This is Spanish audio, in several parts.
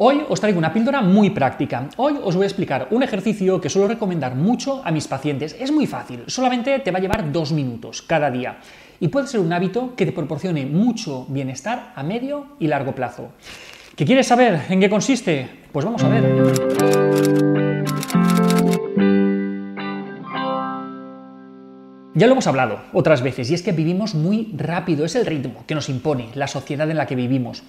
Hoy os traigo una píldora muy práctica. Hoy os voy a explicar un ejercicio que suelo recomendar mucho a mis pacientes. Es muy fácil, solamente te va a llevar dos minutos cada día y puede ser un hábito que te proporcione mucho bienestar a medio y largo plazo. ¿Qué quieres saber en qué consiste? Pues vamos a ver. Ya lo hemos hablado otras veces y es que vivimos muy rápido, es el ritmo que nos impone la sociedad en la que vivimos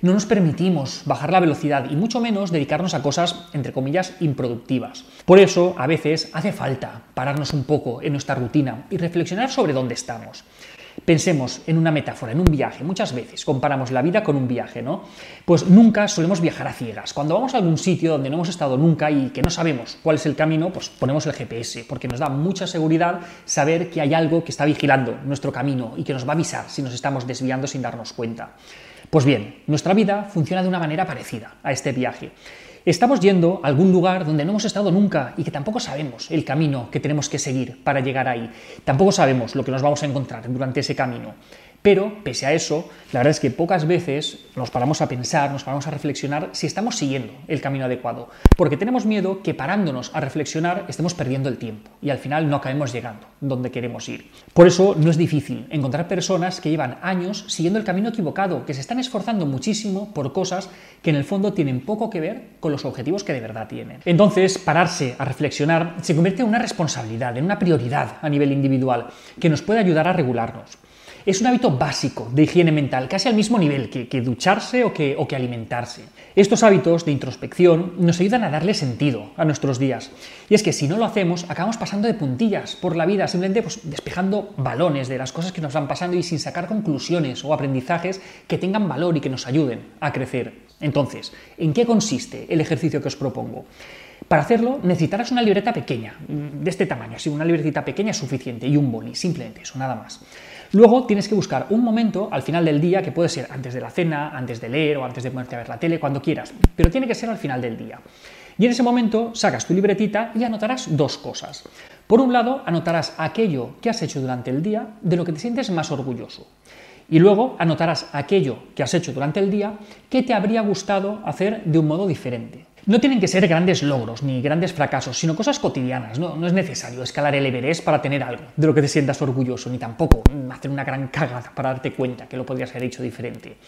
no nos permitimos bajar la velocidad y mucho menos dedicarnos a cosas, entre comillas, improductivas. Por eso, a veces hace falta pararnos un poco en nuestra rutina y reflexionar sobre dónde estamos. Pensemos en una metáfora, en un viaje. Muchas veces comparamos la vida con un viaje, ¿no? Pues nunca solemos viajar a ciegas. Cuando vamos a algún sitio donde no hemos estado nunca y que no sabemos cuál es el camino, pues ponemos el GPS, porque nos da mucha seguridad saber que hay algo que está vigilando nuestro camino y que nos va a avisar si nos estamos desviando sin darnos cuenta. Pues bien, nuestra vida funciona de una manera parecida a este viaje. Estamos yendo a algún lugar donde no hemos estado nunca y que tampoco sabemos el camino que tenemos que seguir para llegar ahí. Tampoco sabemos lo que nos vamos a encontrar durante ese camino. Pero, pese a eso, la verdad es que pocas veces nos paramos a pensar, nos paramos a reflexionar si estamos siguiendo el camino adecuado, porque tenemos miedo que parándonos a reflexionar estemos perdiendo el tiempo y al final no acabemos llegando donde queremos ir. Por eso no es difícil encontrar personas que llevan años siguiendo el camino equivocado, que se están esforzando muchísimo por cosas que en el fondo tienen poco que ver con los objetivos que de verdad tienen. Entonces, pararse a reflexionar se convierte en una responsabilidad, en una prioridad a nivel individual, que nos puede ayudar a regularnos es un hábito básico de higiene mental, casi al mismo nivel que, ducharse o que, alimentarse. Estos hábitos de introspección nos ayudan a darle sentido a nuestros días. Y es que si no lo hacemos, acabamos pasando de puntillas por la vida, simplemente pues, despejando balones de las cosas que nos van pasando y sin sacar conclusiones o aprendizajes que tengan valor y que nos ayuden a crecer. Entonces, ¿en qué consiste el ejercicio que os propongo? Para hacerlo necesitarás una libreta pequeña, de este tamaño, así una libretita pequeña es suficiente, y un boli, simplemente eso, nada más. Luego tienes que buscar un momento al final del día, que puede ser antes de la cena, antes de leer o antes de ponerte a ver la tele, cuando quieras, pero tiene que ser al final del día. Y en ese momento sacas tu libretita y anotarás dos cosas. Por un lado, anotarás aquello que has hecho durante el día de lo que te sientes más orgulloso. Y luego anotarás aquello que has hecho durante el día que te habría gustado hacer de un modo diferente. No tienen que ser grandes logros ni grandes fracasos, sino cosas cotidianas. No, es necesario escalar el Everest para tener algo de lo que te sientas orgulloso, ni tampoco hacer una gran cagada para darte cuenta que lo podrías haber hecho diferente.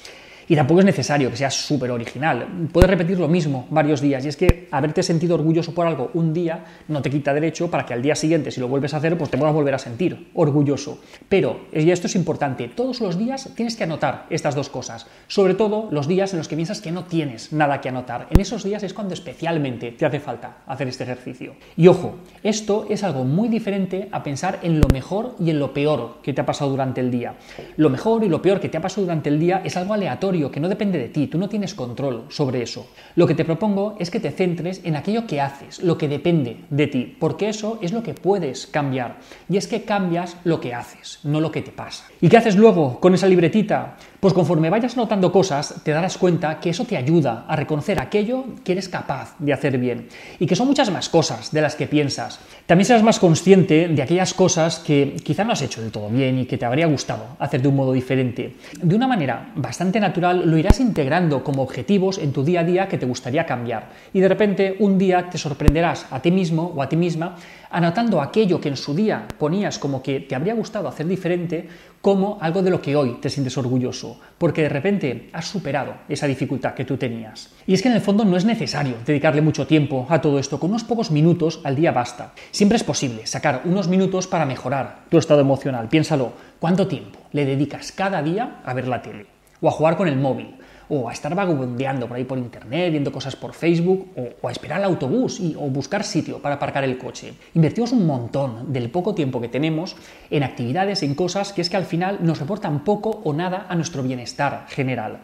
Y tampoco es necesario que seas súper original. Puedes repetir lo mismo varios días. Y es que haberte sentido orgulloso por algo un día no te quita derecho para que al día siguiente, si lo vuelves a hacer, pues te puedas volver a sentir orgulloso. Pero, y esto es importante, todos los días tienes que anotar estas dos cosas. Sobre todo los días en los que piensas que no tienes nada que anotar. En esos días es cuando especialmente te hace falta hacer este ejercicio. Y ojo, esto es algo muy diferente a pensar en lo mejor y en lo peor que te ha pasado durante el día. Lo mejor y lo peor que te ha pasado durante el día es algo aleatorio que no depende de ti, tú no tienes control sobre eso. Lo que te propongo es que te centres en aquello que haces, lo que depende de ti, porque eso es lo que puedes cambiar. Y es que cambias lo que haces, no lo que te pasa. ¿Y qué haces luego con esa libretita? Pues conforme vayas notando cosas, te darás cuenta que eso te ayuda a reconocer aquello que eres capaz de hacer bien y que son muchas más cosas de las que piensas. También serás más consciente de aquellas cosas que quizá no has hecho del todo bien y que te habría gustado hacer de un modo diferente. De una manera bastante natural lo irás integrando como objetivos en tu día a día que te gustaría cambiar y de repente un día te sorprenderás a ti mismo o a ti misma anotando aquello que en su día ponías como que te habría gustado hacer diferente como algo de lo que hoy te sientes orgulloso, porque de repente has superado esa dificultad que tú tenías. Y es que en el fondo no es necesario dedicarle mucho tiempo a todo esto, con unos pocos minutos al día basta. Siempre es posible sacar unos minutos para mejorar tu estado emocional. Piénsalo, ¿cuánto tiempo le dedicas cada día a ver la tele? O a jugar con el móvil, o a estar vagabundeando por ahí por internet, viendo cosas por Facebook, o, a esperar al autobús y, o buscar sitio para aparcar el coche. Invertimos un montón del poco tiempo que tenemos en actividades, en cosas que es que al final nos reportan poco o nada a nuestro bienestar general.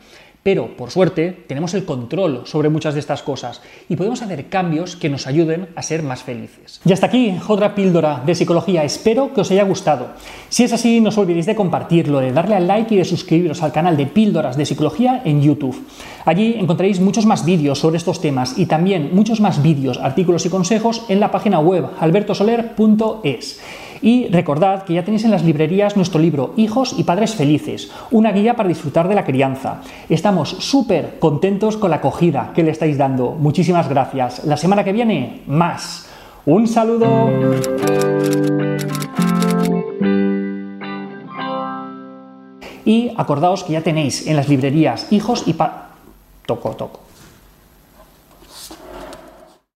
Pero, por suerte, tenemos el control sobre muchas de estas cosas y podemos hacer cambios que nos ayuden a ser más felices. Y hasta aquí otra píldora de psicología. Espero que os haya gustado. Si es así, no os olvidéis de compartirlo, de darle al like y de suscribiros al canal de Píldoras de Psicología en YouTube. Allí encontraréis muchos más vídeos sobre estos temas y también muchos más vídeos, artículos y consejos en la página web albertosoler.es. Y recordad que ya tenéis en las librerías nuestro libro Hijos y Padres Felices, una guía para disfrutar de la crianza. Estamos súper contentos con la acogida que le estáis dando. Muchísimas gracias. La semana que viene, más. Un saludo. Y acordaos que ya tenéis en las librerías Hijos y Padres... Toco, toco.